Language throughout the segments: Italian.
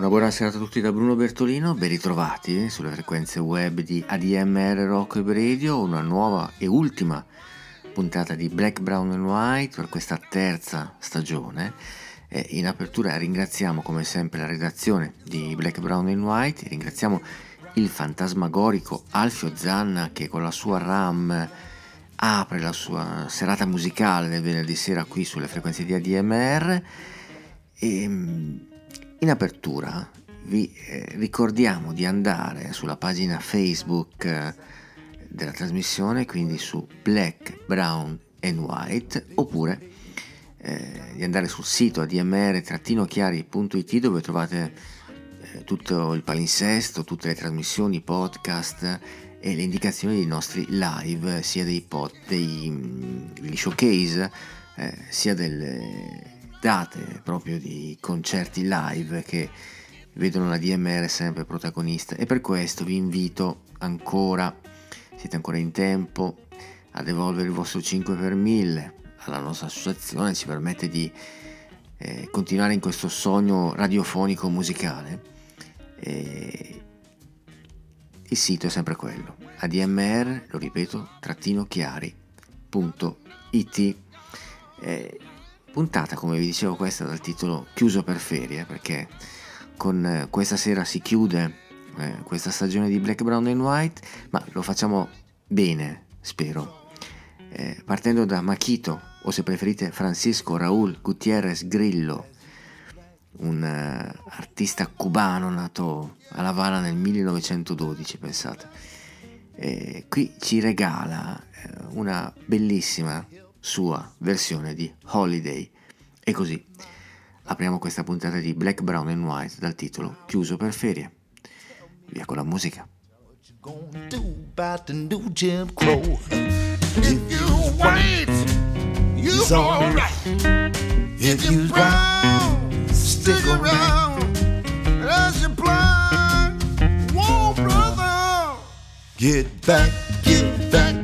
Una buona serata a tutti da Bruno Bertolino, ben ritrovati sulle frequenze web di ADMR Rock Web Radio, una nuova e ultima puntata di Black, Brown and White per questa terza stagione. E in apertura ringraziamo come sempre la redazione di Black, Brown and White, ringraziamo il fantasmagorico Alfio Zanna che con la sua RAM apre la sua serata musicale del venerdì sera qui sulle frequenze di ADMR. E in apertura vi eh, ricordiamo di andare sulla pagina Facebook eh, della trasmissione, quindi su Black, Brown and White, oppure eh, di andare sul sito admr-chiari.it dove trovate eh, tutto il palinsesto, tutte le trasmissioni, podcast e le indicazioni dei nostri live, sia dei, pod, dei, mm, degli showcase, eh, sia delle date proprio di concerti live che vedono la DMR sempre protagonista e per questo vi invito ancora, siete ancora in tempo, a devolvere il vostro 5 per 1000 alla nostra associazione, ci permette di eh, continuare in questo sogno radiofonico musicale. E il sito è sempre quello, admr, lo ripeto, trattino chiari.it. Eh, Puntata, come vi dicevo, questa dal titolo Chiuso per ferie, perché con eh, questa sera si chiude eh, questa stagione di Black, Brown and White, ma lo facciamo bene, spero. Eh, partendo da Maquito, o se preferite Francisco Raúl Gutiérrez Grillo, un uh, artista cubano nato a La Habana nel 1912, pensate. Eh, qui ci regala eh, una bellissima sua versione di Holiday. E così apriamo questa puntata di Black, Brown and White dal titolo Chiuso per ferie. Via con la musica. Get back, get back.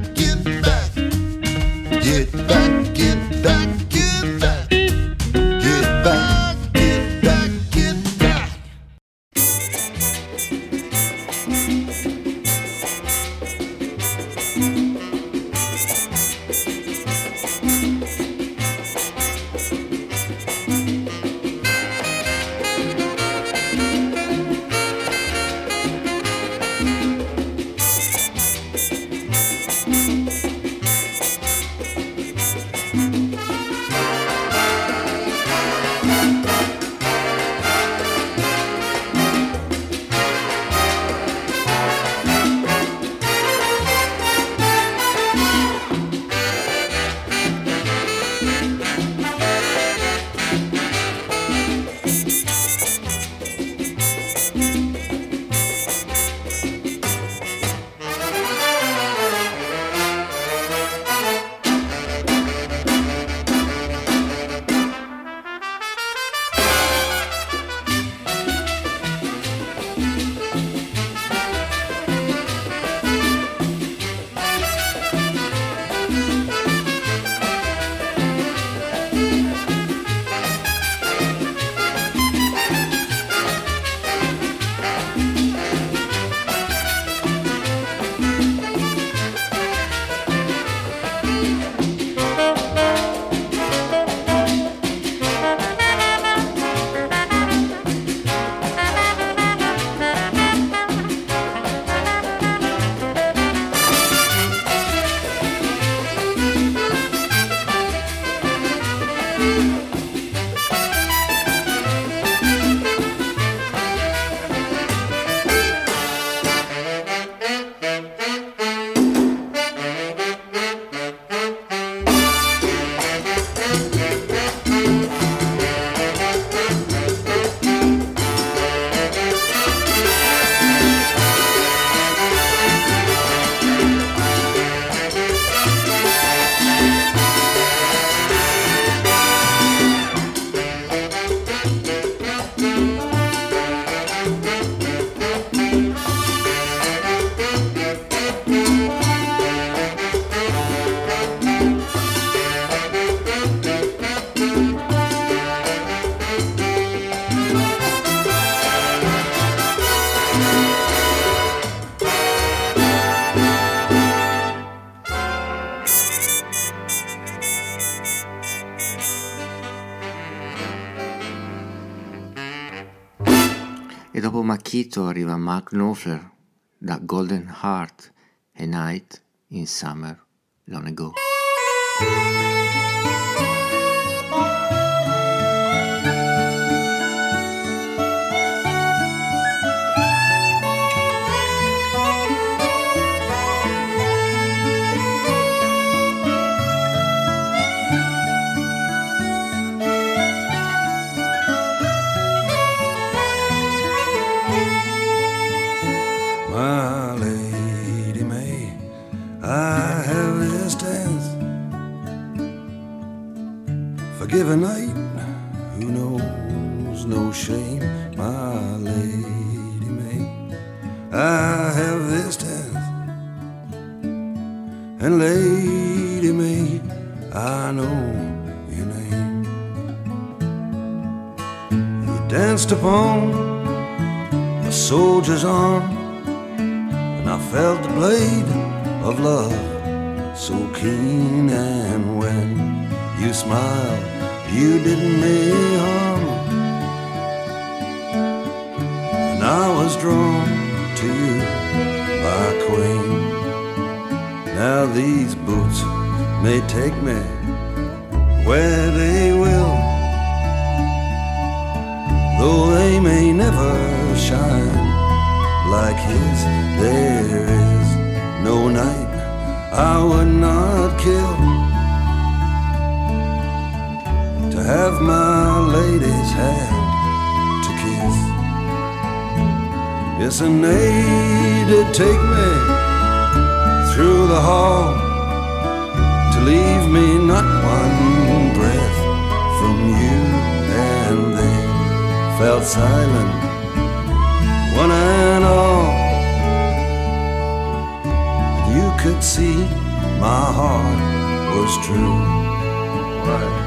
Quito arriva Mark Knopfler da Golden Heart, A Night in Summer Long Ago. Forgive a night who knows no shame, my lady May. I have this dance, and Lady May, I know your name. You danced upon a soldier's arm, and I felt the blade of love so keen, and when you smiled you did me harm. And I was drawn to you, my queen. Now these boots may take me where they will, though they may never shine like his. There is no night I would not kill have my lady's hand to kiss. Yes, and they did take me through the hall to leave me not one breath from you, and they felt silent, one and all. You could see my heart was true. Right.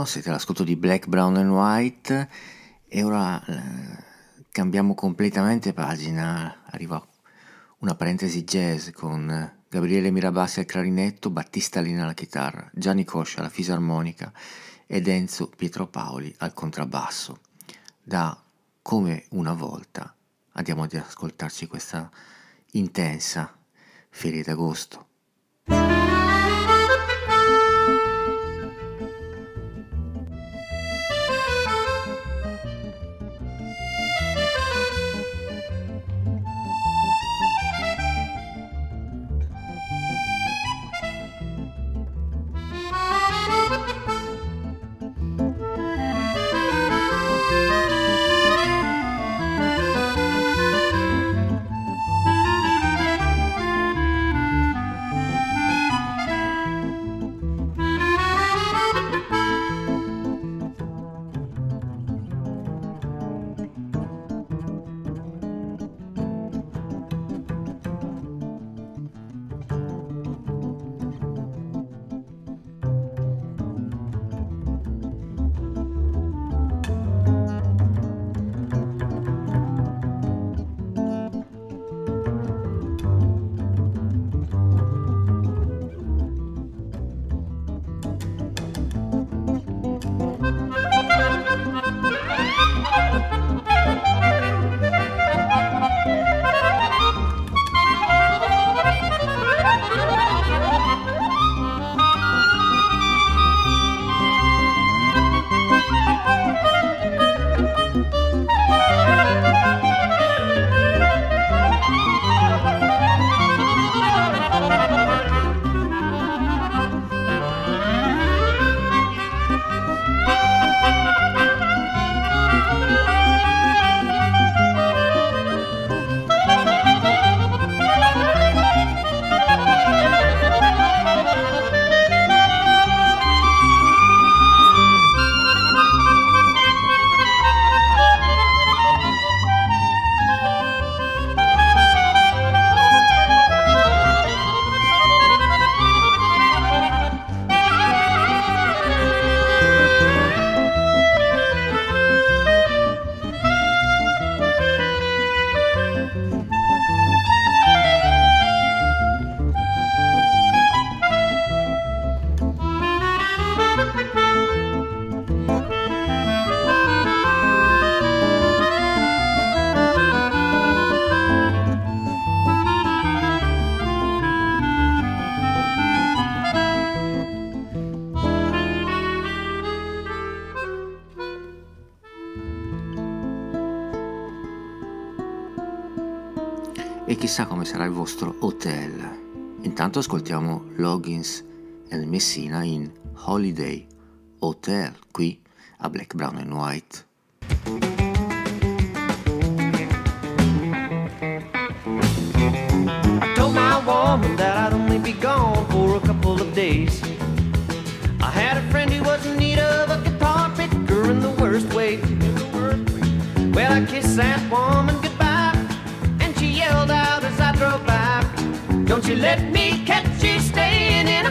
Radio, siete all'ascolto di Black, Brown and White e ora eh, cambiamo completamente pagina, arriva una parentesi jazz con Gabriele Mirabassi al clarinetto, Battista Lina alla chitarra, Gianni Coscia alla fisarmonica ed Enzo Pietropaoli al contrabbasso. Da Come una volta andiamo ad ascoltarci questa intensa ferie d'agosto. Sarà il vostro hotel. Intanto ascoltiamo Loggins e Messina in Holiday Hotel qui a Black, Brown and White.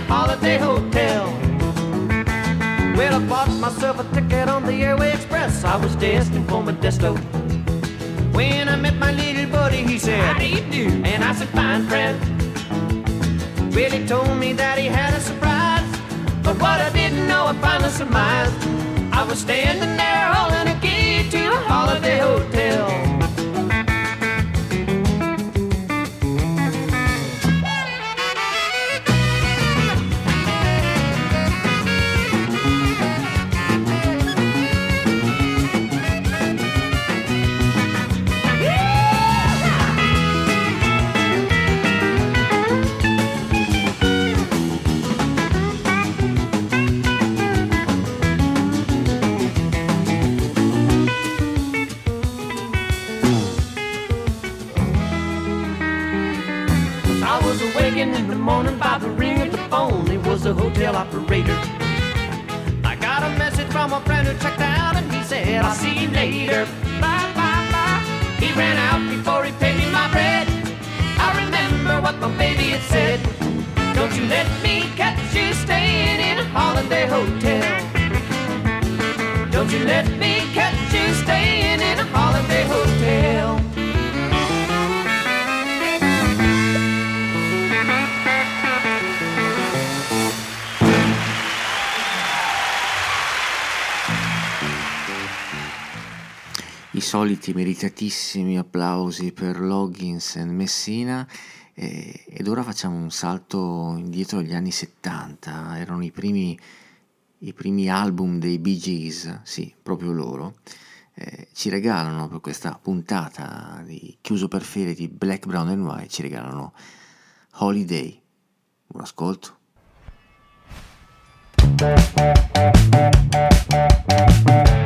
Holiday hotel. Well, I bought myself a ticket on the Airway Express. I was destined for Modesto. When I met my little buddy, he said, How do you do? And I said, Fine, friend. Well, he told me that he had a surprise. But what I didn't know, I finally surmised. I was standing there holding a key to a holiday hotel. was a hotel operator. I got a message from a friend who checked out and he said, I'll see you later. Bye, bye, bye. He ran out before he paid me my bread. I remember what my baby had said. Don't you let me catch you staying in a holiday hotel. Don't you let me catch you staying in a holiday hotel. soliti meritatissimi applausi per Loggins e Messina eh, ed ora facciamo un salto indietro agli anni 70, erano i primi, i primi album dei Bee Gees, sì, proprio loro, eh, ci regalano per questa puntata di chiuso per fede di Black, Brown and White, ci regalano Holiday. Buon ascolto. Thank.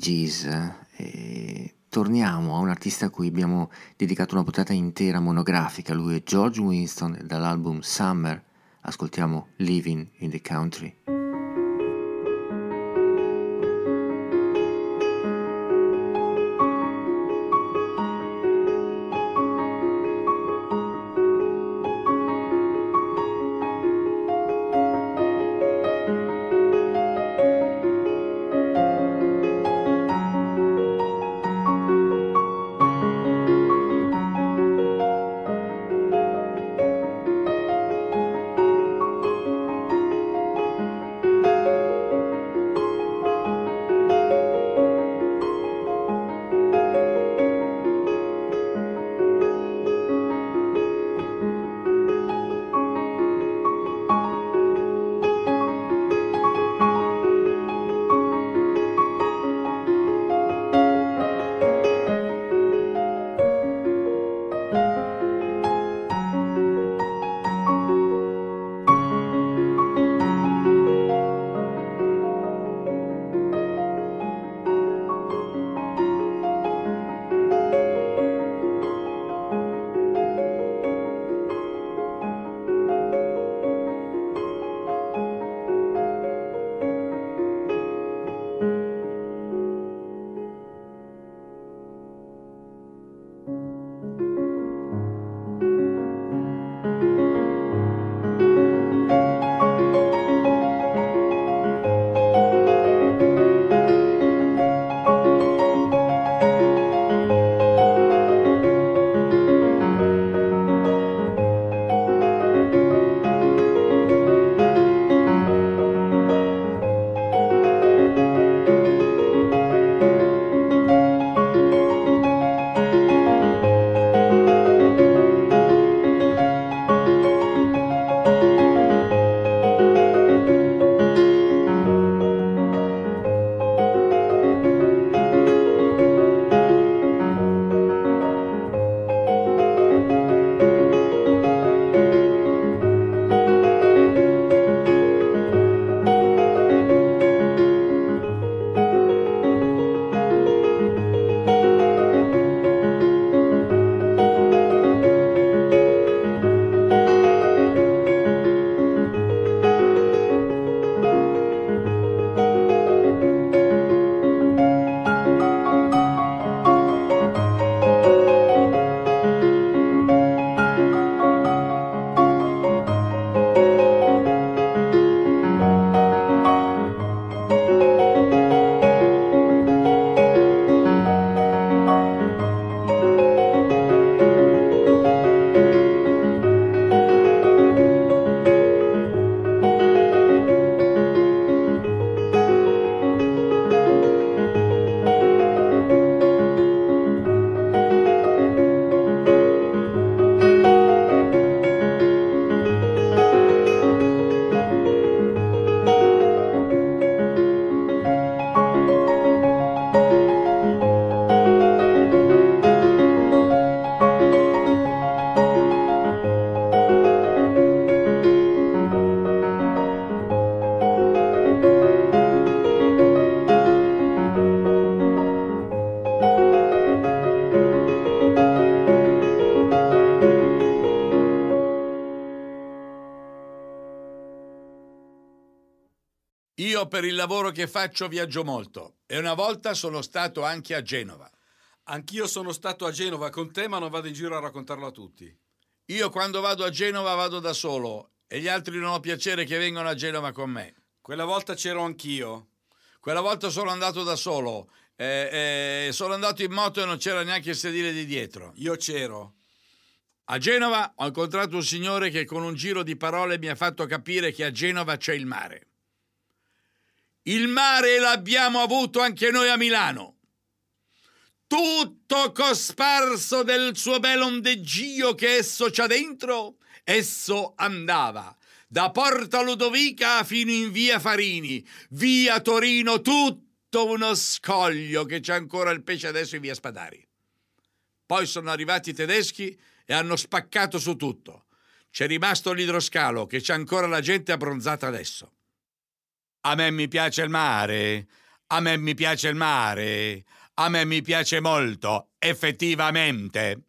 Gees, eh, torniamo a un artista a cui abbiamo dedicato una puntata intera monografica. Lui è George Winston dall'album Summer. Ascoltiamo Living in the Country. Per il lavoro che faccio viaggio molto e una volta sono stato anche a Genova. Anch'io sono stato a Genova con te, ma non vado in giro a raccontarlo a tutti. Io quando vado a Genova vado da solo e gli altri non ho piacere che vengano a Genova con me. Quella volta c'ero anch'io. Quella volta sono andato da solo, eh, eh, sono andato in moto e non c'era neanche il sedile di dietro. Io c'ero. A Genova ho incontrato un signore che con un giro di parole mi ha fatto capire che a Genova c'è il mare. Il mare l'abbiamo avuto anche noi a Milano. Tutto cosparso del suo bel ondeggio che esso c'ha dentro, esso andava da Porta Ludovica fino in via Farini, via Torino, tutto uno scoglio che c'è ancora il pesce adesso in via Spadari. Poi sono arrivati i tedeschi e hanno spaccato su tutto. C'è rimasto l'idroscalo che c'è ancora la gente abbronzata adesso. A me mi piace il mare, a me mi piace il mare, a me mi piace molto, effettivamente.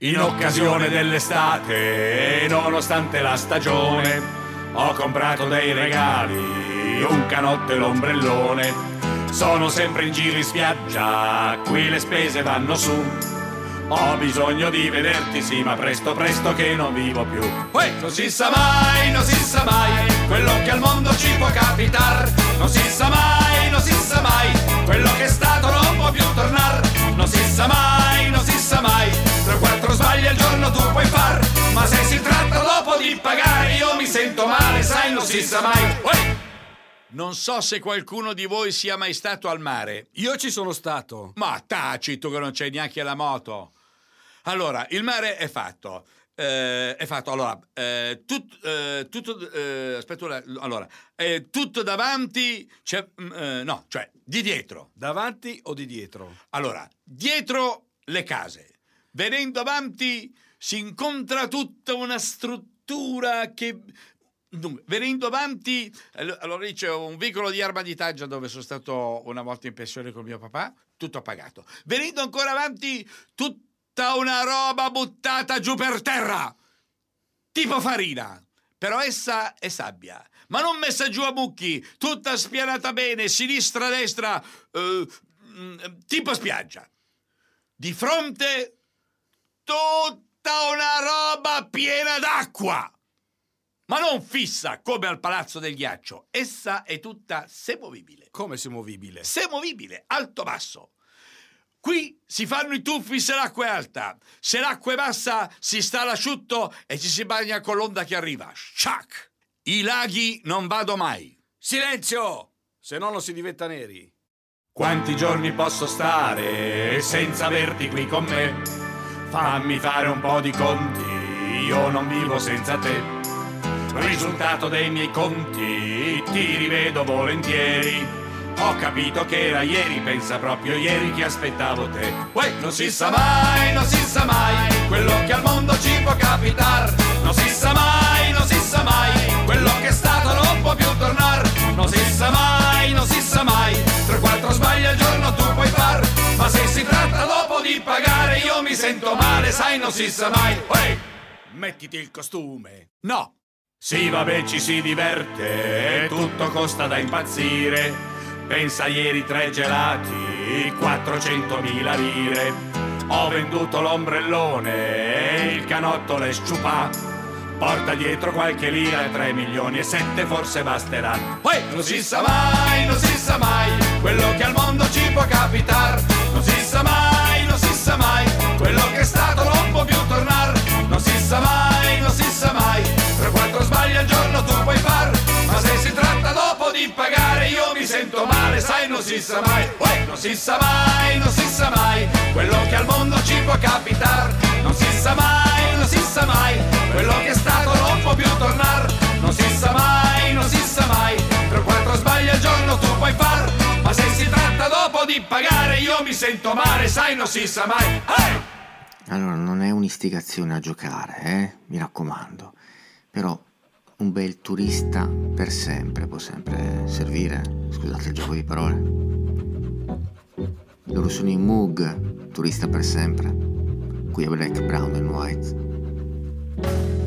In occasione dell'estate, nonostante la stagione, ho comprato dei regali, un canotto e l'ombrellone. Sono sempre in giro in spiaggia, qui le spese vanno su. Ho bisogno di vederti, sì, ma presto, presto che non vivo più. Uè, non si sa mai, non si sa mai, quello che al mondo ci può capitar. Non si sa mai, non si sa mai, quello che è stato non può più tornar. Non si sa mai, non si sa mai, tre o quattro sbagli al giorno tu puoi far. Ma se si tratta dopo di pagare, io mi sento male, sai, non si sa mai. Uè! Non so se qualcuno di voi sia mai stato al mare. Io ci sono stato. Ma taci tu che non c'hai neanche la moto. Allora, il mare è fatto. Eh, è fatto allora eh, tut- eh, tutto eh, aspetta ora, allora tutto davanti c'è eh, no cioè di dietro Davanti o di dietro? allora dietro le case venendo avanti si incontra tutta una struttura che Dunque, venendo avanti, allo- allora lì c'è un vicolo di arma di Taggia dove sono stato una volta in pensione con mio papà, tutto pagato. Venendo ancora avanti, tutta una roba buttata giù per terra, tipo farina. Però essa è sabbia, ma non messa giù a bucchi, tutta spianata bene, sinistra, destra, eh, mm, tipo spiaggia. Di fronte tutta una roba piena d'acqua ma non fissa come al Palazzo del Ghiaccio. Essa è tutta semovibile. Come si movibile? Semovibile, alto-basso. Qui si fanno i tuffi se l'acqua è alta. Se l'acqua è bassa si sta all'asciutto e ci si bagna con l'onda che arriva. Sciac! I laghi non vado mai. Silenzio! Se no non si diventa neri. Quanti giorni posso stare senza averti qui con me? Fammi fare un po' di conti, io non vivo senza te. Risultato dei miei conti, ti rivedo volentieri. Ho capito che era ieri, pensa proprio ieri che aspettavo te. Uè, non si sa mai, non si sa mai, quello che al mondo ci può capitar. Non si sa mai, non si sa mai, quello che è stato non può più tornar. Non si sa mai, non si sa mai, tre o quattro sbagli al giorno tu puoi far. Ma se si tratta dopo di pagare, io mi sento male, sai, non si sa mai. Uè, mettiti il costume. No. Sì, vabbè, ci si diverte, tutto costa da impazzire. Pensa ieri tre gelati, 400.000 lire. Ho venduto l'ombrellone, il canotto le sciupà. Porta dietro qualche lira, 3 milioni e 7 forse basterà. Uè, non si sa mai, non si sa mai, quello che al mondo ci può capitar. Non si sa mai, non si sa mai, quello che è stato non può più tornar. Non si sa mai, non si sa mai. Uè, non si sa mai, non si sa mai, quello che al mondo ci può capitar. Non si sa mai, non si sa mai, quello che è stato non può più tornar. Non si sa mai, non si sa mai, tre o quattro sbagli al giorno tu puoi far. Ma se si tratta dopo di pagare io mi sento male, sai, non si sa mai. Hey! Allora, non è un'istigazione a giocare, eh? Mi raccomando. Però un bel turista per sempre può sempre servire. Scusate il gioco di parole. Loro sono i Moog, turista per sempre. Qui è Black, Brown and White.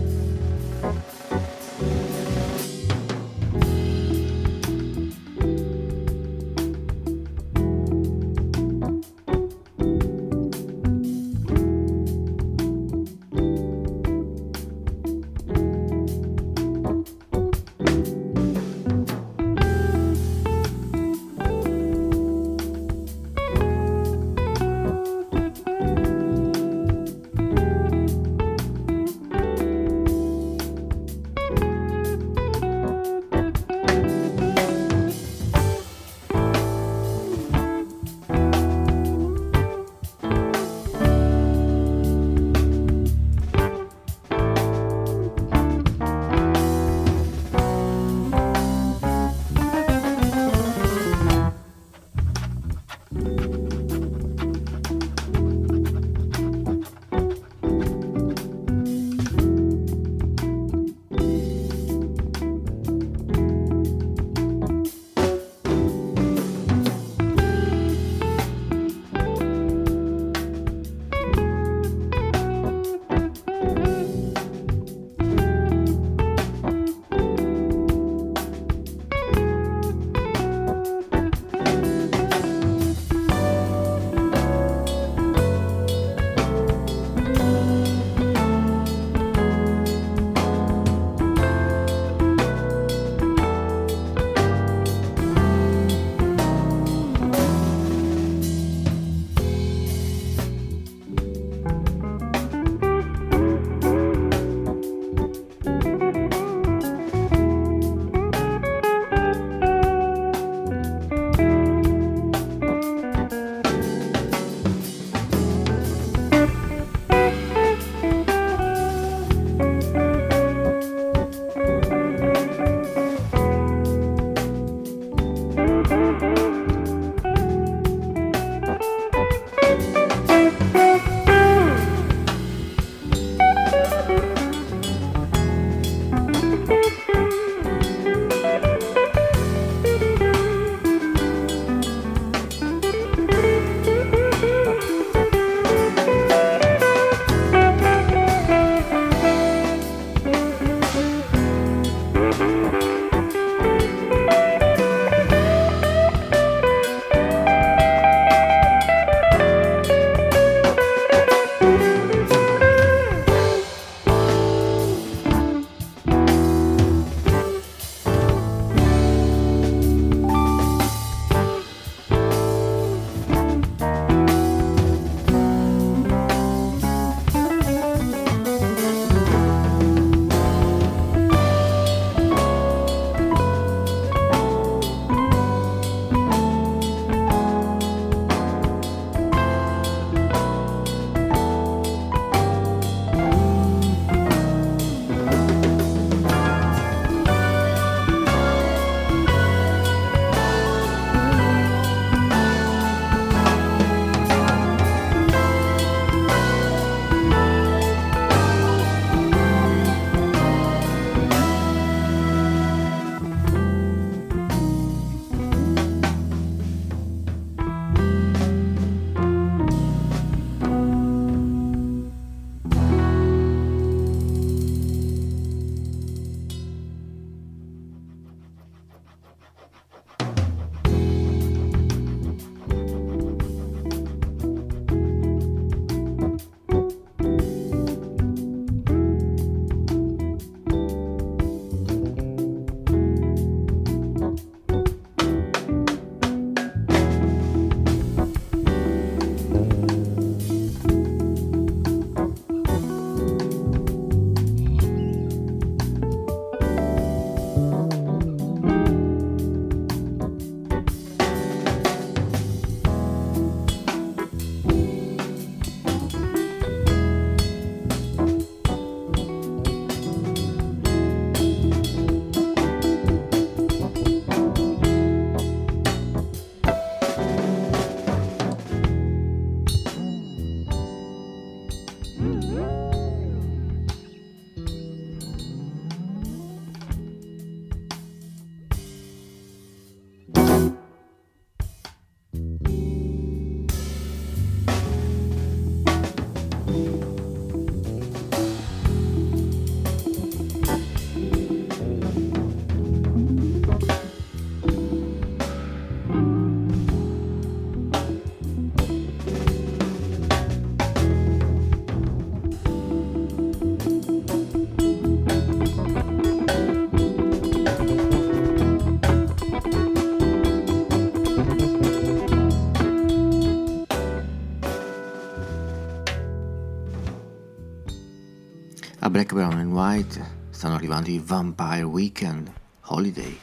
Black, Brown and White stanno arrivando i Vampire Weekend Holiday.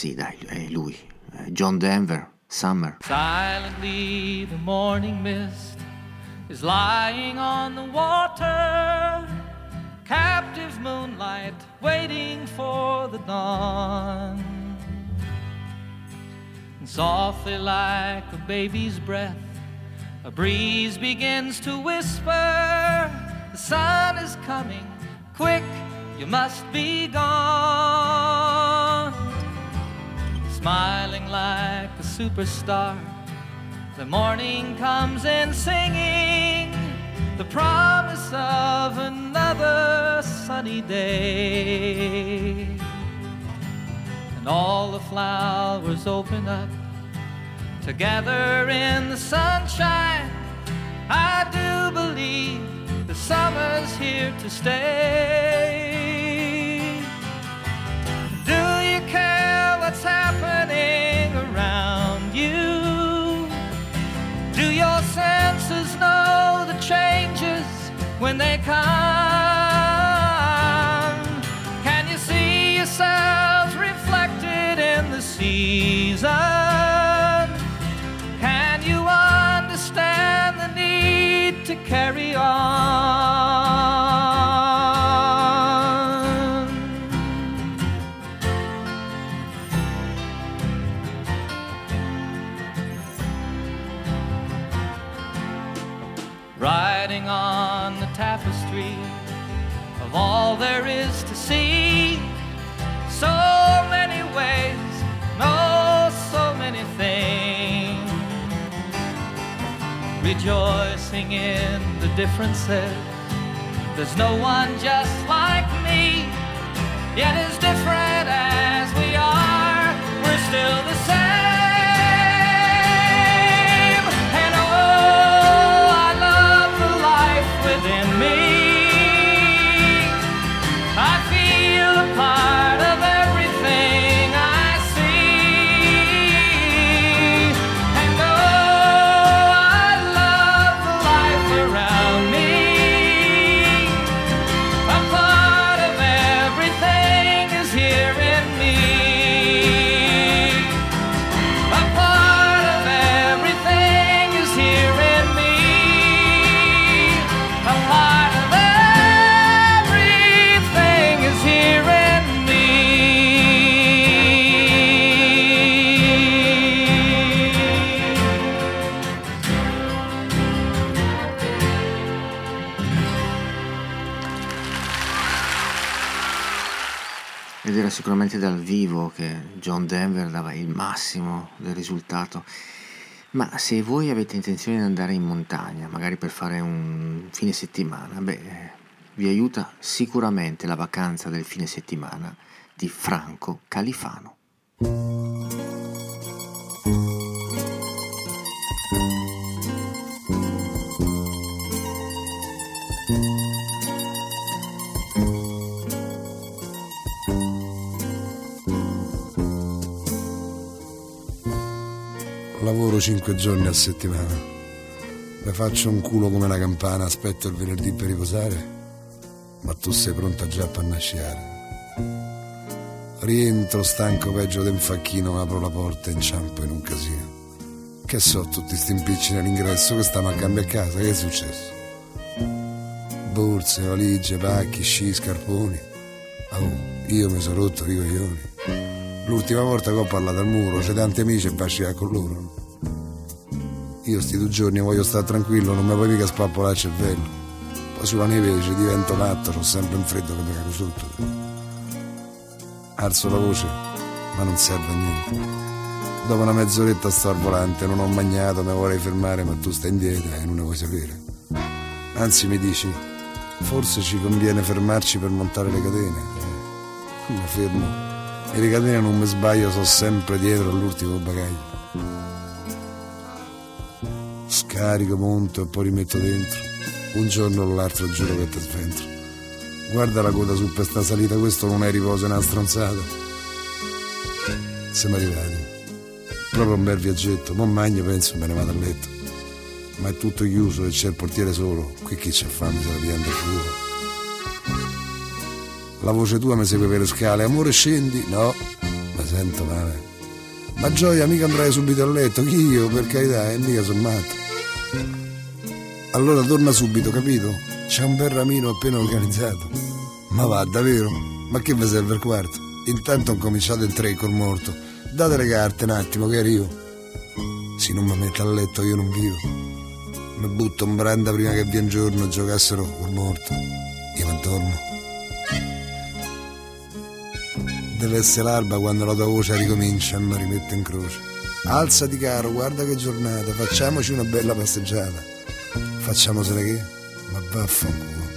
Sì, dai, è lui, eh, John Denver, Summer. Silently, the morning mist is lying on the water. Captive moonlight waiting for the dawn. And softly, like a baby's breath, a breeze begins to whisper The sun is coming, quick, you must be gone smiling like a superstar. The morning comes in singing the promise of another sunny day. And all the flowers open up together in the sunshine. I do believe the summer's here to stay. Do care what's happening around you? Do your senses know the changes when they come? Can you see yourselves reflected in the season? Of all there is to see. So many ways, no, so many things. Rejoicing in the differences. There's no one just like vedere sicuramente dal vivo che John Denver dava il massimo del risultato. Ma se voi avete intenzione di andare in montagna, magari per fare un fine settimana, beh, vi aiuta sicuramente la vacanza del fine settimana di Franco Califano. Lavoro cinque giorni a settimana. Mi faccio un culo come una campana, aspetto il venerdì per riposare. Ma tu sei pronta già a pannasciare. Rientro stanco peggio del facchino, apro la porta e inciampo in un casino. Che so, tutti sti impicci nell'ingresso che stanno a cambiare casa, che è successo? Borse, valigie, pacchi, sci, scarponi. Oh, io mi sono rotto i. L'ultima volta che ho parlato al muro, c'è tanti amici e pasci con loro. Io sti due giorni voglio stare tranquillo, non mi puoi mica spappolare il cervello. Poi sulla neve ci divento matto, ho sempre un freddo che mi cago sotto. Alzo la voce, ma non serve a niente. Dopo una mezz'oretta sto al volante, non ho mangiato, mi vorrei fermare, ma tu stai indietro e non ne vuoi sapere. Anzi mi dici, forse ci conviene fermarci per montare le catene. Mi fermo e le catene non mi sbaglio, sono sempre dietro all'ultimo bagaglio. Scarico, monto e poi rimetto dentro. Un giorno o l'altro giuro che ti sventro. Guarda la coda su per sta salita, questo non è riposo, è una stronzata. Siamo arrivati. Proprio un bel viaggetto, mo magno penso me ne vado a letto. Ma è tutto chiuso e c'è il portiere solo. Qui chi c'è fame se la pianta fuoco. La voce tua mi segue per le scale. Amore, scendi? No, mi sento male. Ma gioia, mica andrai subito a letto. Chi io, per carità, e mica sono matto. Allora torna subito, capito? C'è un bel ramino appena organizzato. Ma va, davvero? Ma che vi serve il quarto? Intanto ho cominciato il tre col morto. Date le carte un attimo, che arrivo. Se non mi metto a letto io non vivo. Mi butto in branda prima che via un giorno giocassero col morto. Io mi dormo. Deve essere l'alba quando la tua voce ricomincia e mi rimette in croce. Alzati caro, guarda che giornata, facciamoci una bella passeggiata. Facciamosela che? Ma vaffanculo.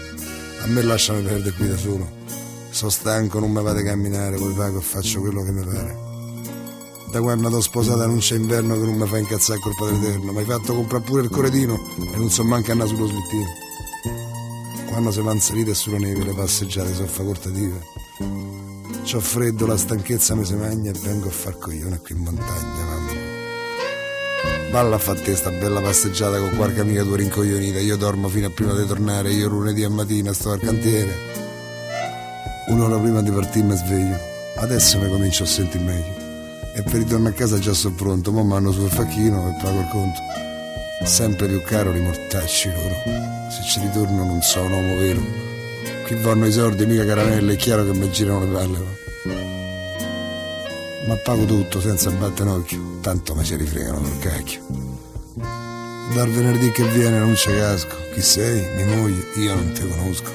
A me lasciami perdere qui da solo. Sono stanco, non mi vado a camminare, poi pago e faccio quello che mi pare. Da quando t'ho sposata non c'è inverno che non mi fa incazzare col Padre Eterno. Mi hai fatto comprare pure il coredino e non so manco andare sullo slittino. Quando si va in salita e sulla neve le passeggiate sono facoltative. C'ho freddo, la stanchezza mi si magna e vengo a far coglione qui in montagna, mamma. Balla a fa sta bella passeggiata con qualche amica tua rincoglionita. Io dormo fino a prima di tornare, io lunedì a mattina sto al cantiere. Un'ora prima di partire mi sveglio. Adesso mi comincio a sentire meglio. E per ritorno a casa già sono pronto, mo mando sul facchino e pago il conto. Sempre più caro i mortacci loro. Se ci ritorno non so un uomo vero. Qui vanno i soldi, mica caramelle, è chiaro che mi girano le palle. Ma pago tutto senza battere un occhio, tanto mi ci rifregano col cacchio. Dal venerdì che viene non c'è casco, chi sei, mia moglie, io non ti conosco.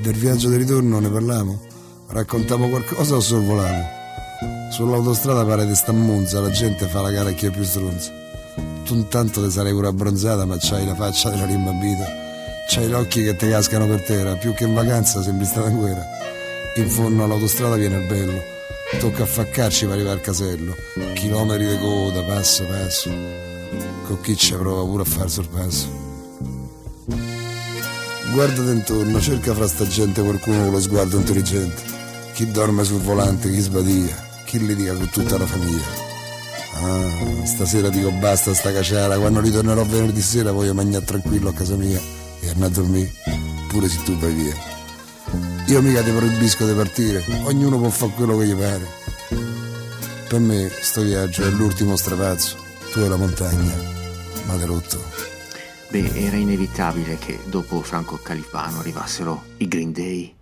Del viaggio di ritorno ne parliamo? Raccontiamo qualcosa o sorvoliamo? Sull'autostrada pare di sta la gente fa la gara a chi è più stronzo. Tu intanto ti sarei pure abbronzata, ma c'hai la faccia della rimbambita. C'hai gli occhi che ti cascano per terra, più che in vacanza sembri stata in guerra. In fondo all'autostrada viene il bello, tocca affaccarci per arrivare al casello. Chilometri di coda, passo passo. Con chi ci prova pure a far sorpasso. Guardati intorno, cerca fra sta gente qualcuno con lo sguardo intelligente. Chi dorme sul volante, chi sbadia, chi litiga con tutta la famiglia. Ah, stasera dico basta sta caciara, quando ritornerò venerdì sera voglio mangiare tranquillo a casa mia e andare a dormire, pure se tu vai via. Io mica ti proibisco di partire, ognuno può fare quello che gli pare. Per me sto viaggio è l'ultimo strapazzo, tu e la montagna, ma te rotto. Beh, era inevitabile che dopo Franco Califano arrivassero i Green Day.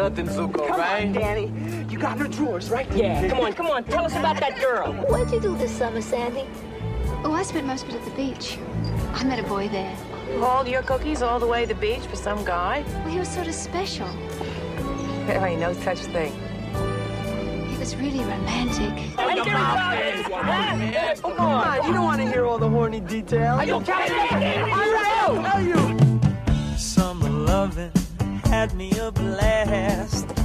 nothing, Zuko, come right? On, Danny. You got her drawers, right? Yeah, come on, come on. Tell us about that girl. What'd you do this summer, Sandy? Oh, I spent most of it at the beach. I met a boy there. Hauled your cookies all the way to the beach for some guy? Well, he was sort of special. There ain't no such thing. He was really romantic. Oh, you hey, Come on, you don't want to hear all the horny details. Are you kidding me? Are you? Are you? Summer loving had me a blast.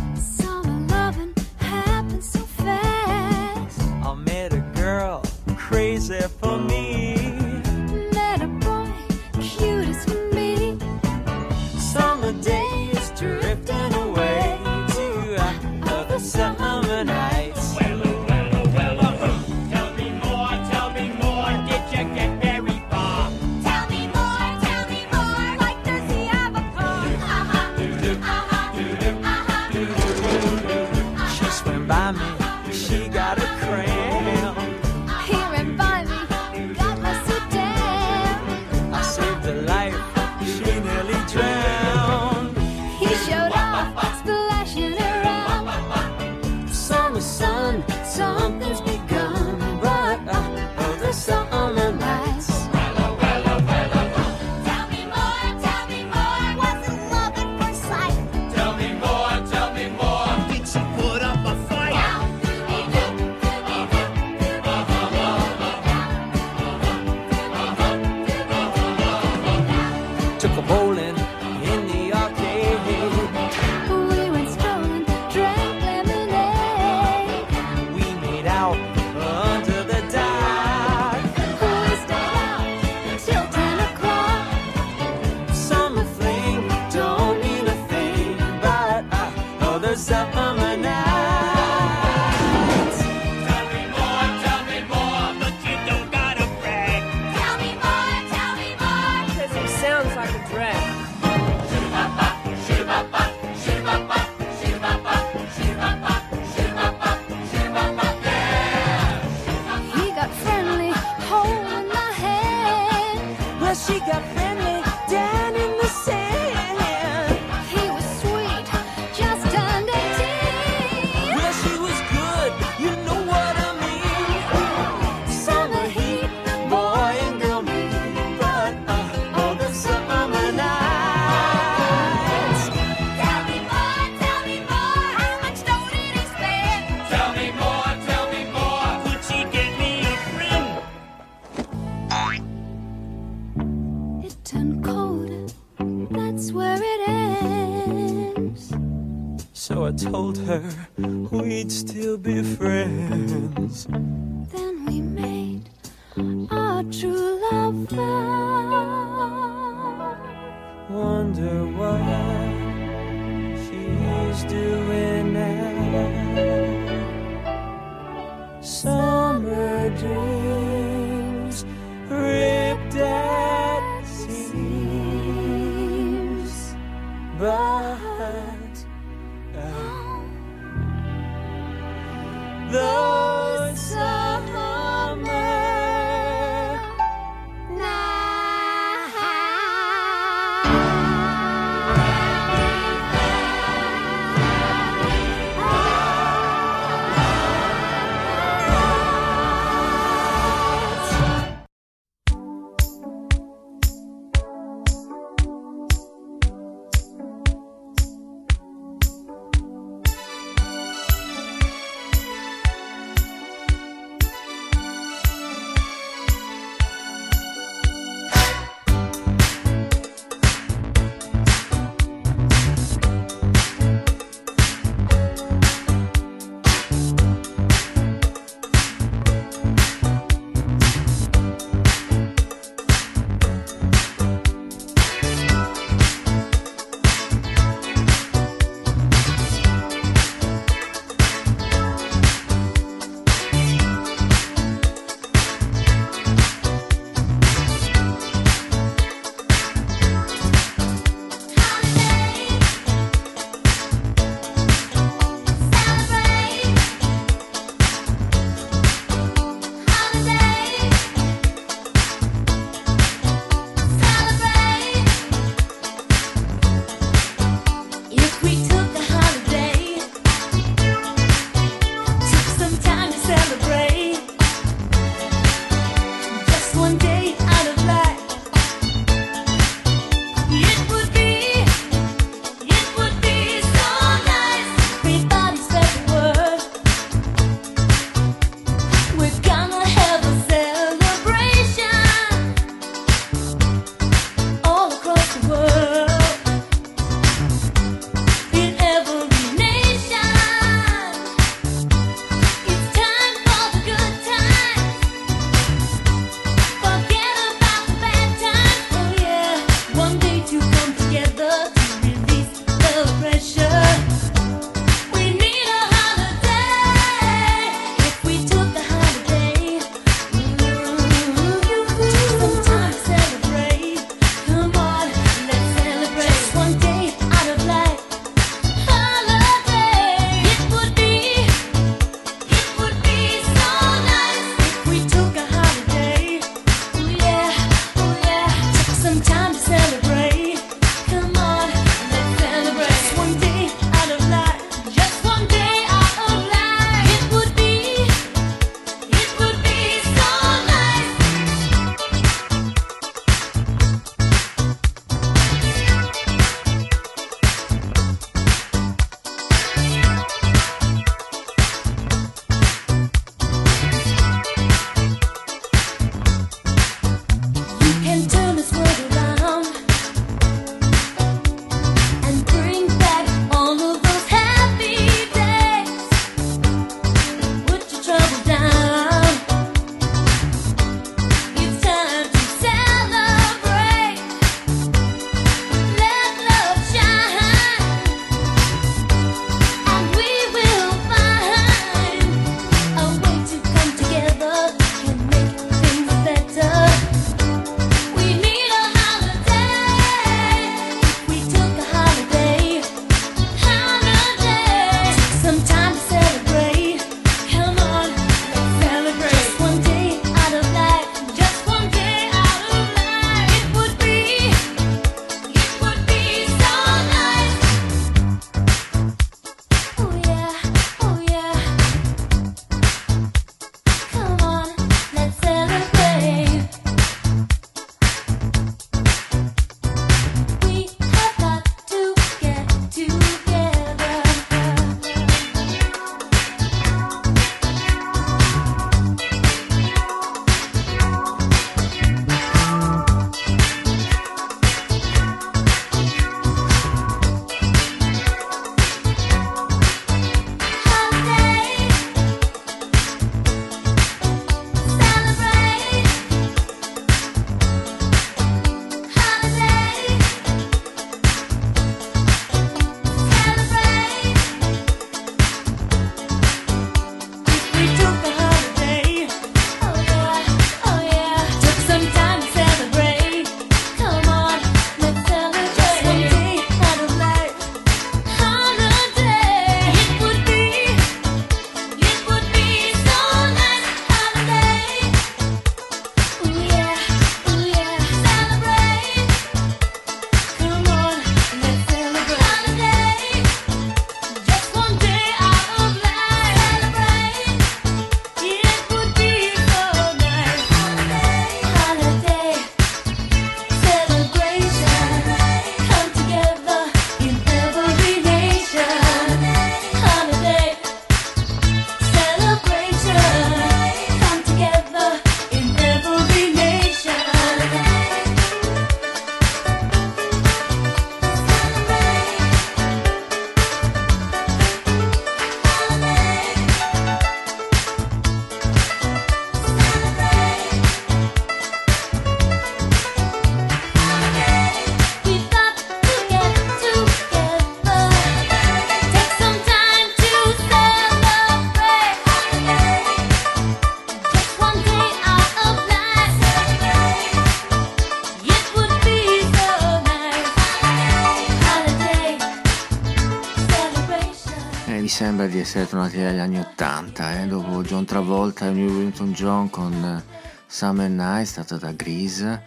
Essere tornati agli anni 80, eh? dopo John Travolta e New Winton John con eh, Summer Night, stata da Grease,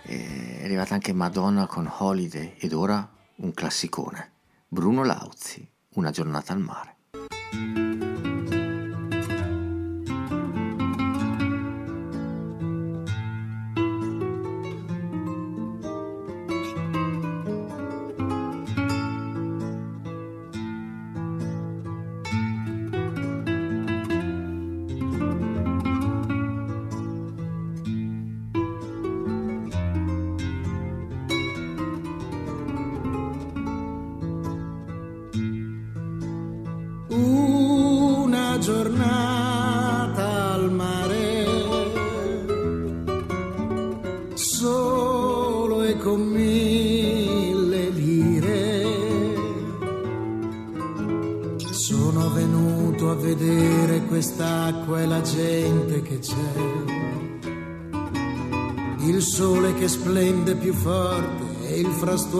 è arrivata anche Madonna con Holiday ed ora un classicone, Bruno Lauzi, Una giornata al mare.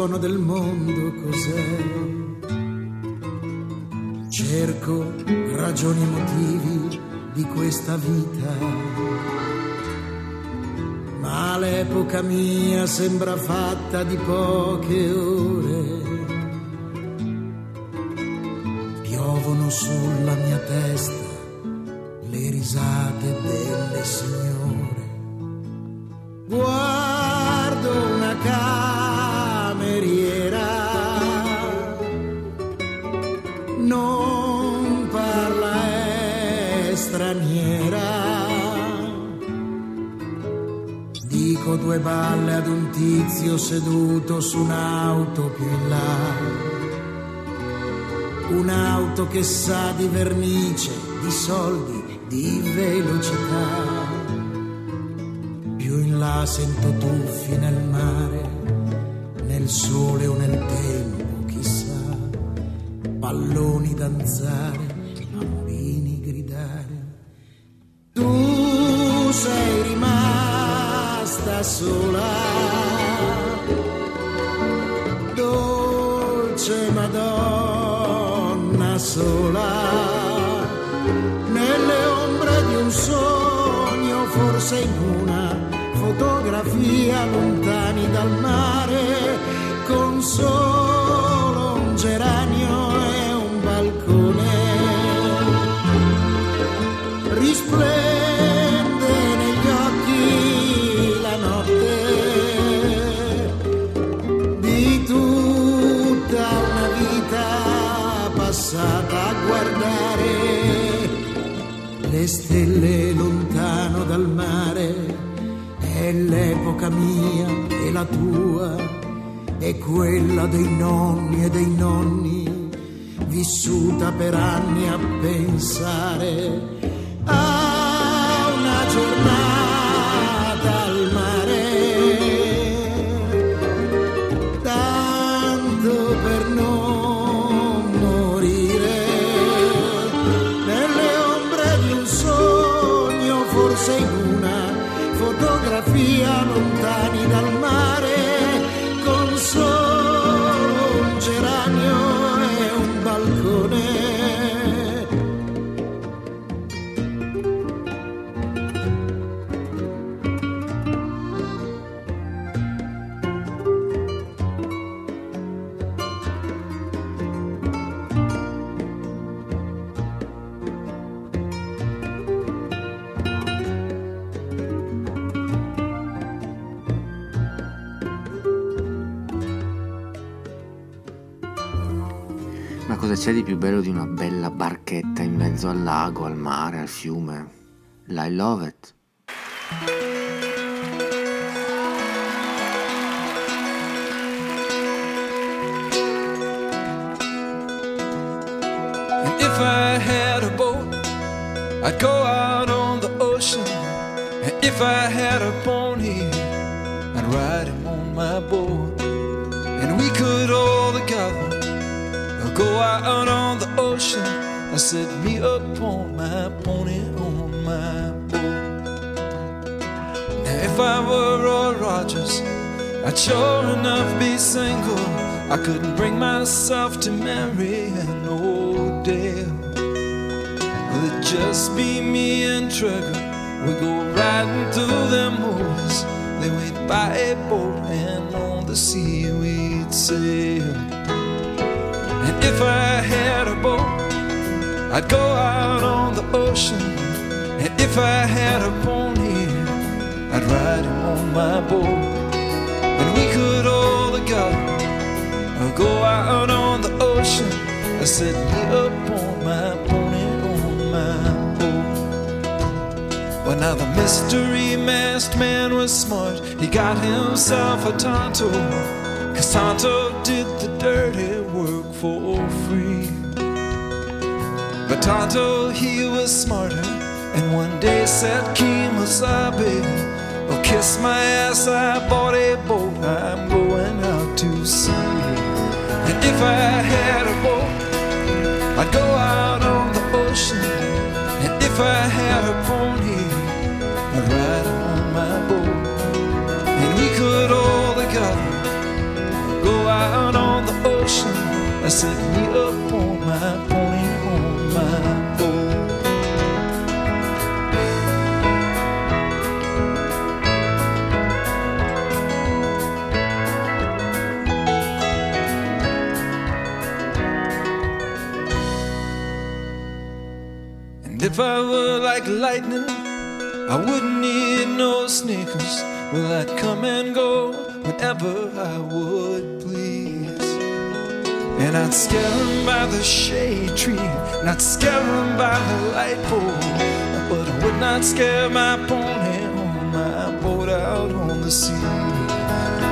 Frastuono del mondo cos'è? Cerco ragioni e motivi di questa vita, ma l'epoca mia sembra fatta di poche ore. Seduto su un'auto più in là. Un'auto che sa di vernice, di soldi, di velocità. Più in là sento tuffi nel mare, nel sole o nel tempo, chissà palloni danzare, fotografia lontani dal mare, con solo un geranio e un balcone. Risplende negli occhi la notte di tutta una vita passata a guardare le stelle lontano dal mare. È l'epoca mia e la tua è quella dei nonni e dei nonni, vissuta per anni a pensare a una giornata al mare, fotografia lontani c'è di più bello di una bella barchetta in mezzo al lago, al mare, al fiume? I love it. Out on the ocean and set me up on my pony on my boat. Now, if I were Roy Rogers, I'd sure enough be single. I couldn't bring myself to marry an old dame. Will it just be me and Trigger. We go riding through them woods. Then we'd buy a boat and on the sea we'd sail. If I had a boat, I'd go out on the ocean. And if I had a pony, I'd ride him on my boat. And we could all together uh, go out on the ocean. I said, me up on my pony, on my boat. Well, now the mystery masked man was smart. He got himself a Tonto. Cause Tonto did the dirty But Tonto, he was smarter. And one day said, Kemosabe, oh, kiss my ass, I bought a boat. I'm going out to sea. And if I had a boat, I'd go out on the ocean. And if I had a pony, I'd ride on my boat. And we could all together go out on the ocean. I said, me up on if I were like lightning, I wouldn't need no sneakers. Well, I'd come and go whenever I would please. And I'd scare scare 'em by the shade tree, and I'd scare 'em by the light pole. But I would not scare my pony on my boat out on the sea.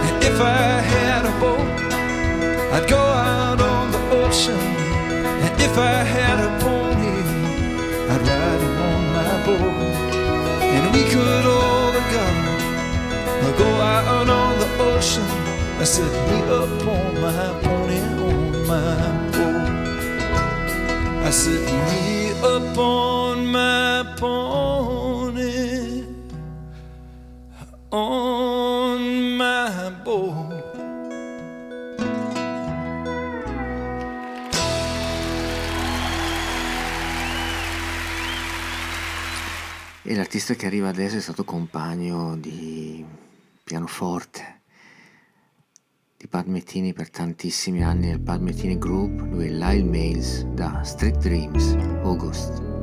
And if I had a boat, I'd go out on the ocean. And if I had a pony, boat. And we could all together go out on the ocean. I said, me up on my pony, on my boat. I said, me up on my pony, on L'artista che arriva adesso è stato compagno di pianoforte di Pat Metini per tantissimi anni nel Pat Metini Group, lui è Lyle Mails da Street Dreams, August.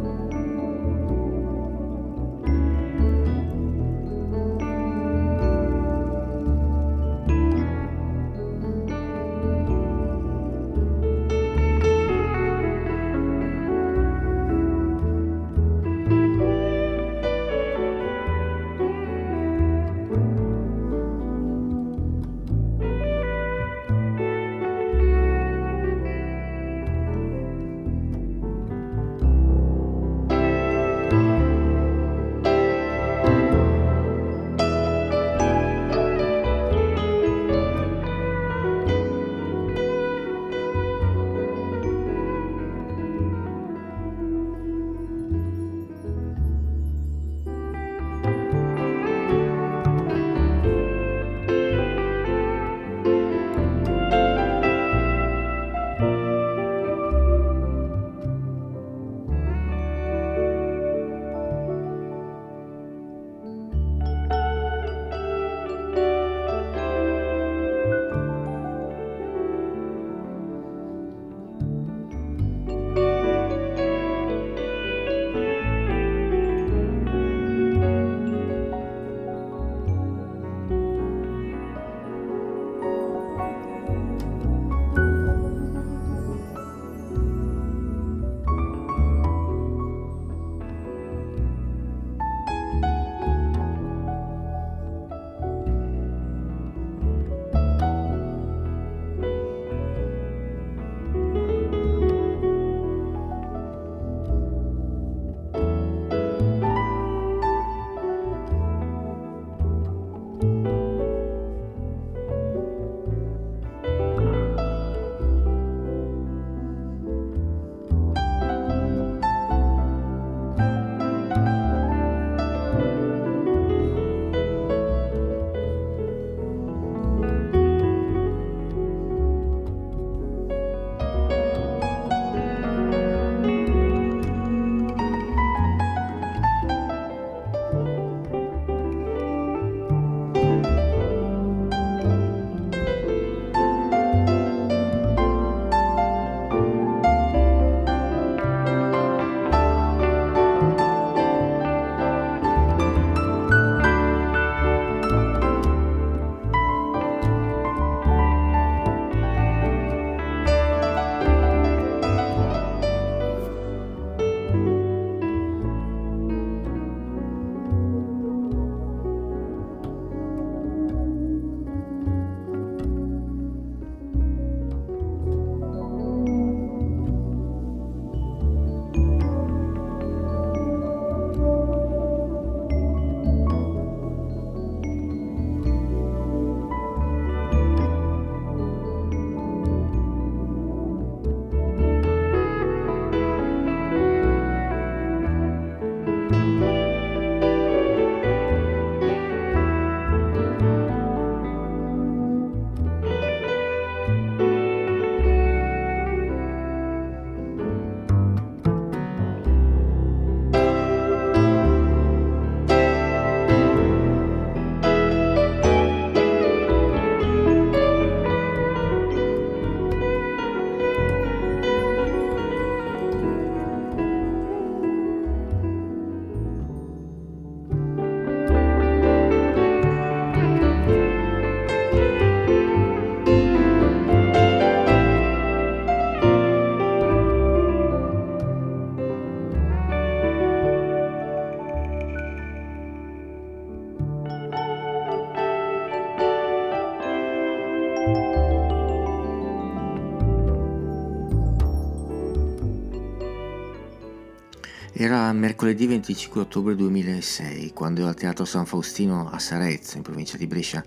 Mercoledì 25 ottobre 2006, quando al Teatro San Faustino a Sarezzo, in provincia di Brescia,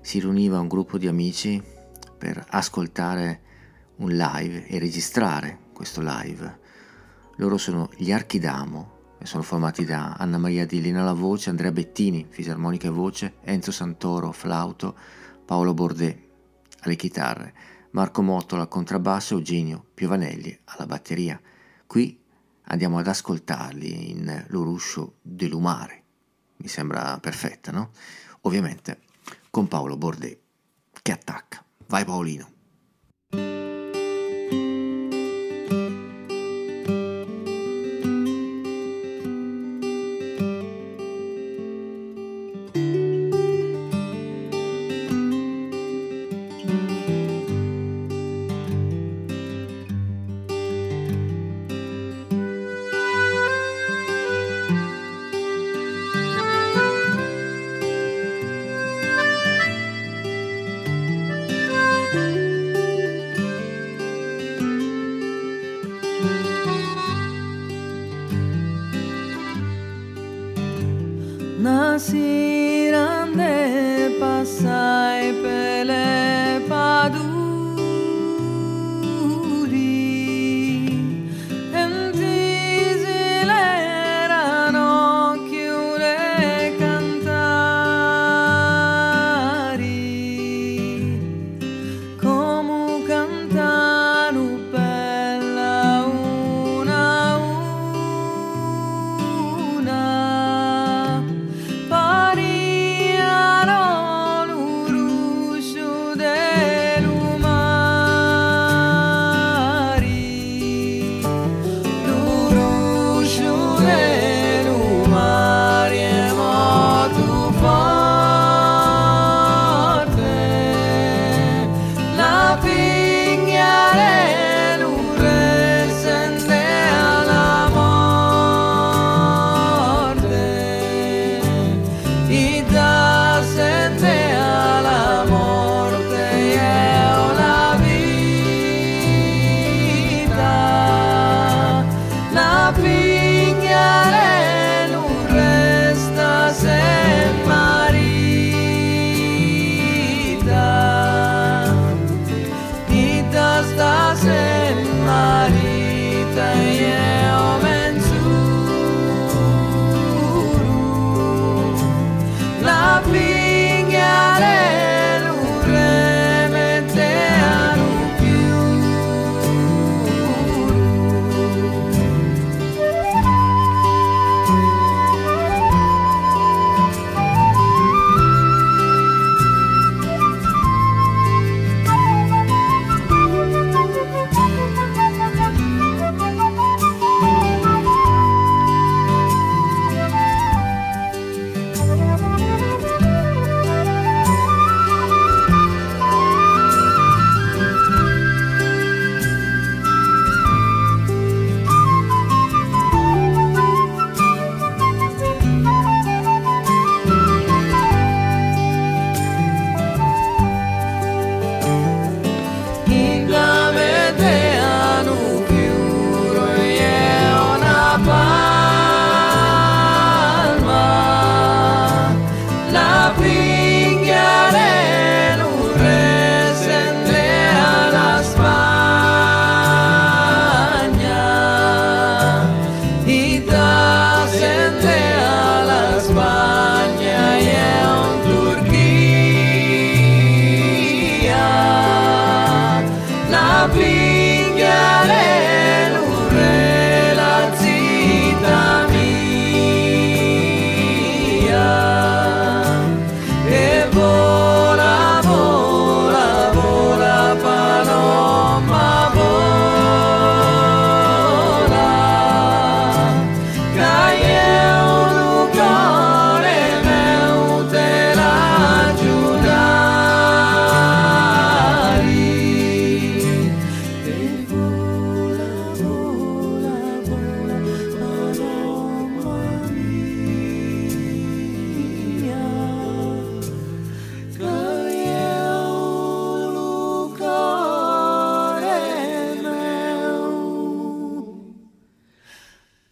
si riuniva un gruppo di amici per ascoltare un live e registrare questo live. Loro sono gli Archidamo e sono formati da Anna Maria Di Lina alla voce, Andrea Bettini, fisarmonica e voce, Enzo Santoro, flauto, Paolo Bordet alle chitarre, Marco Mottola al contrabbasso, Eugenio Piovanelli alla batteria. Qui andiamo ad ascoltarli in L'Oruscio dell'Umare. Mi sembra perfetta, no? Ovviamente con Paolo Bordet che attacca. Vai Paolino.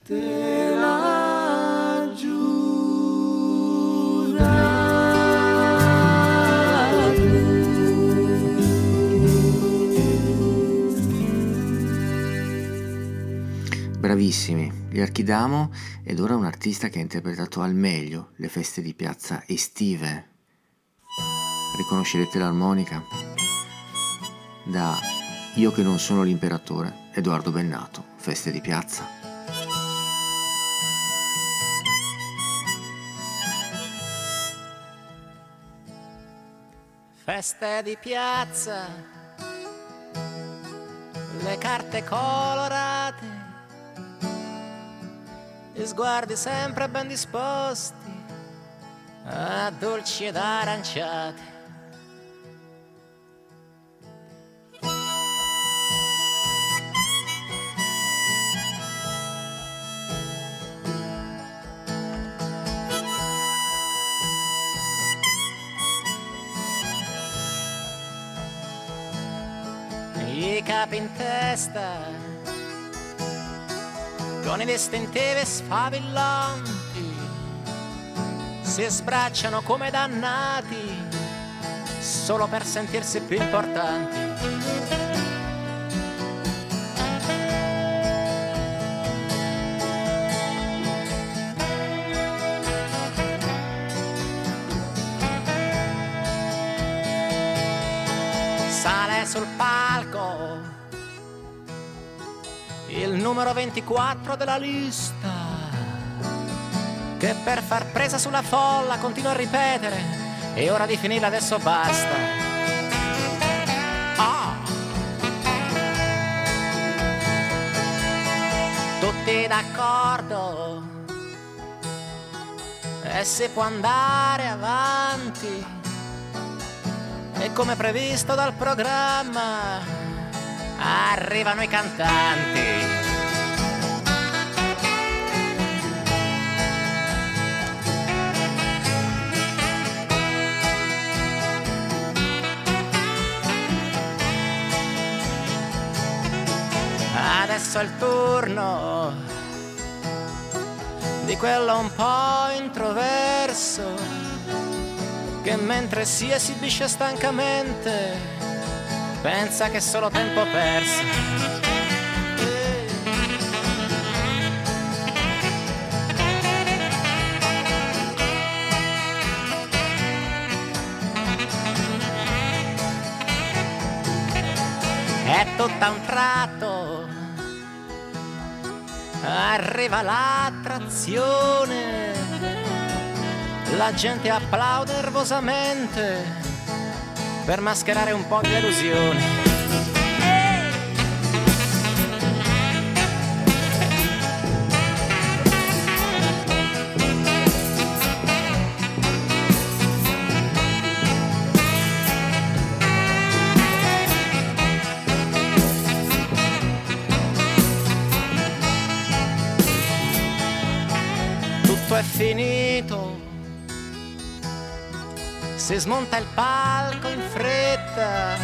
te la giuravo. Bravissimi, gli Archidamo ed ora un artista che ha interpretato al meglio le feste di piazza estive. Riconoscerete l'armonica? Da Io che non sono l'imperatore, Edoardo Bennato, feste di piazza. Feste di piazza, le carte colorate, gli sguardi sempre ben disposti, a dolci ed aranciati. I capi in testa, con i distintivi sfavillanti, si sbracciano come dannati, solo per sentirsi più importanti. Sale sul numero 24 della lista che per far presa sulla folla continua a ripetere è ora di finirla adesso basta. Ah! Tutti d'accordo e si può andare avanti e come previsto dal programma arrivano i cantanti. È il turno di quello un po' introverso che mentre si esibisce stancamente pensa che è solo tempo perso. È tutto a un tratto, arriva l'attrazione la gente applaude nervosamente per mascherare un po' di delusione. Si smonta il palco in fretta,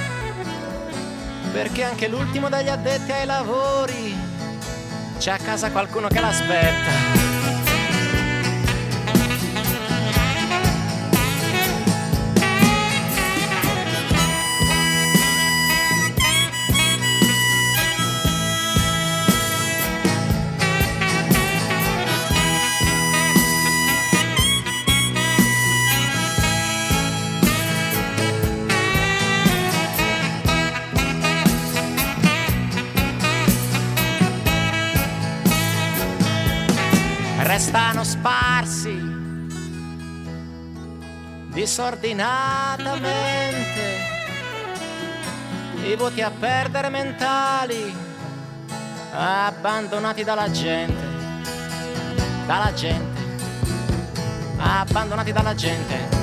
perché anche l'ultimo degli addetti ai lavori c'è a casa qualcuno che l'aspetta. Disordinatamente i voti a perdere mentali abbandonati dalla gente dalla gente abbandonati dalla gente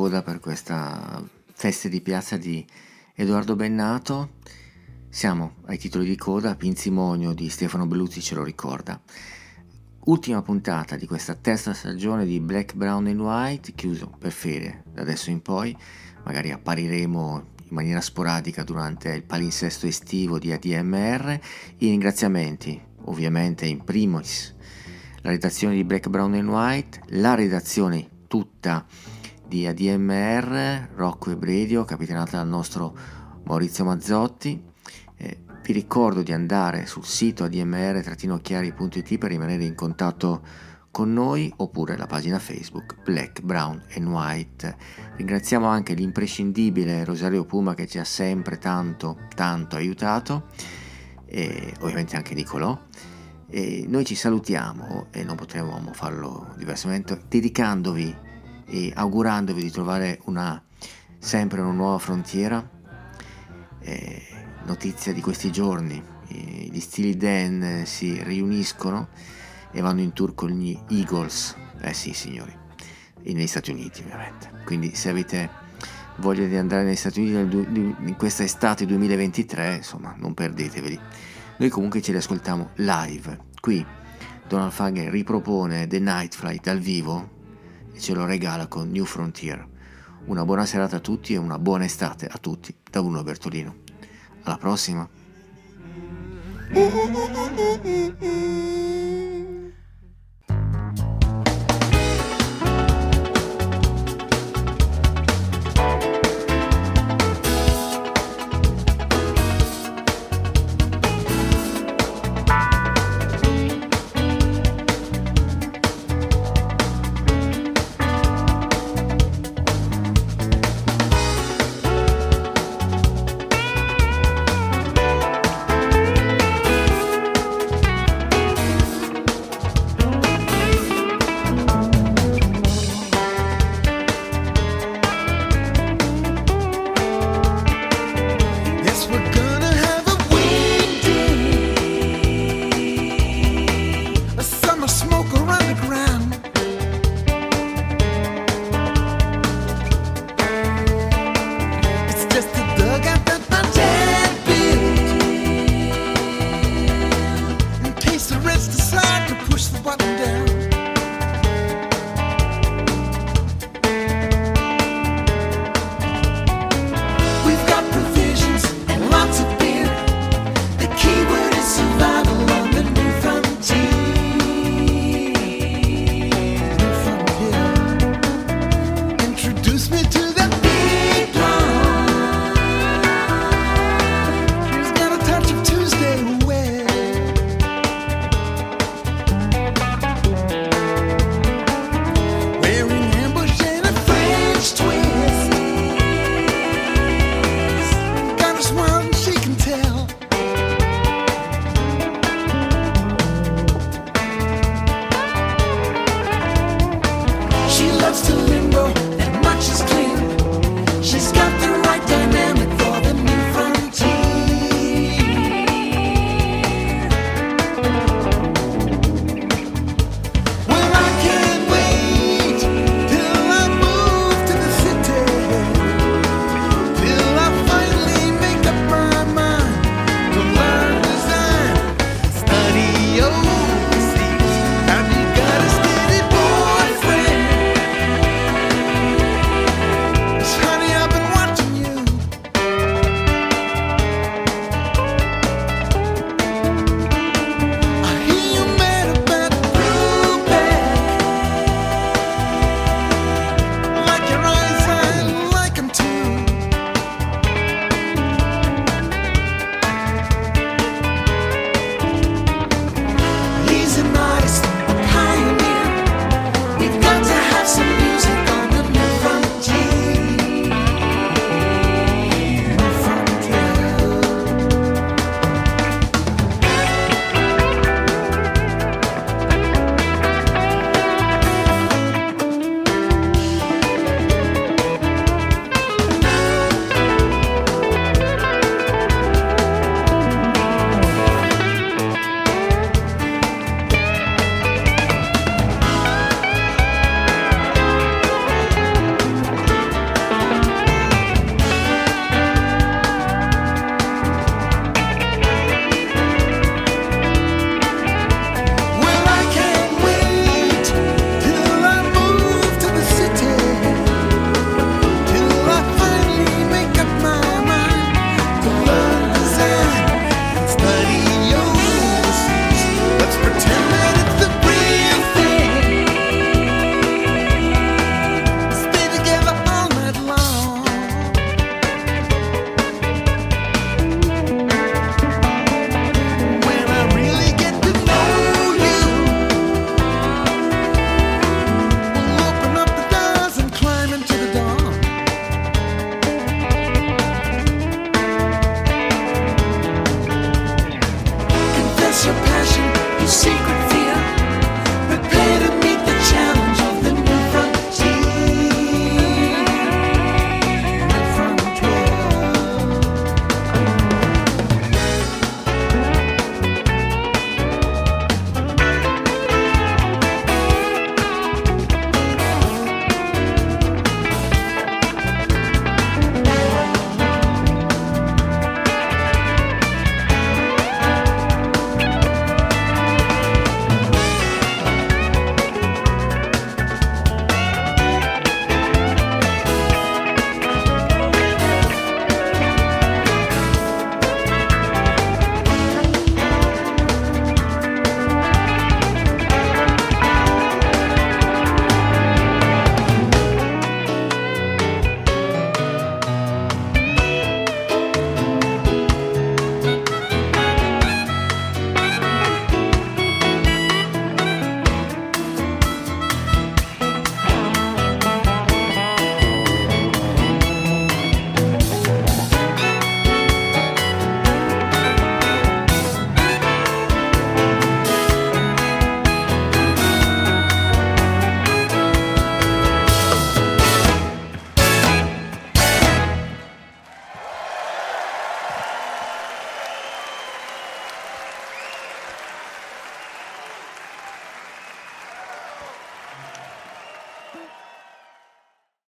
coda per questa festa di piazza di Edoardo Bennato. Siamo ai titoli di coda, Pinzimonio di Stefano Belluzzi ce lo ricorda. Ultima puntata di questa terza stagione di Black, Brown and White, chiuso per fede da adesso in poi. Magari appariremo in maniera sporadica durante il palinsesto estivo di ADMR. I ringraziamenti, ovviamente, in primis la redazione di Black, Brown and White, la redazione tutta di ADMR, Rocco e Bredio, capitanata dal nostro Maurizio Mazzotti. Eh, vi ricordo di andare sul sito admr-chiari.it per rimanere in contatto con noi oppure la pagina Facebook Black, Brown and White. Ringraziamo anche l'imprescindibile Rosario Puma che ci ha sempre tanto, tanto aiutato e ovviamente anche Nicolò. E noi ci salutiamo e non potremmo farlo diversamente dedicandovi e augurandovi di trovare una, sempre una nuova frontiera. Eh, notizia di questi giorni, eh, gli stili Dan si riuniscono e vanno in tour con gli Eagles, eh sì signori, negli Stati Uniti ovviamente. Quindi se avete voglia di andare negli Stati Uniti du- in questa estate 2023, insomma non perdeteveli. Noi comunque ce li ascoltiamo live. Qui Donald Fagen ripropone The Night Flight dal vivo ce lo regala con New Frontier. Una buona serata a tutti e una buona estate a tutti da Bruno Bertolino. Alla prossima!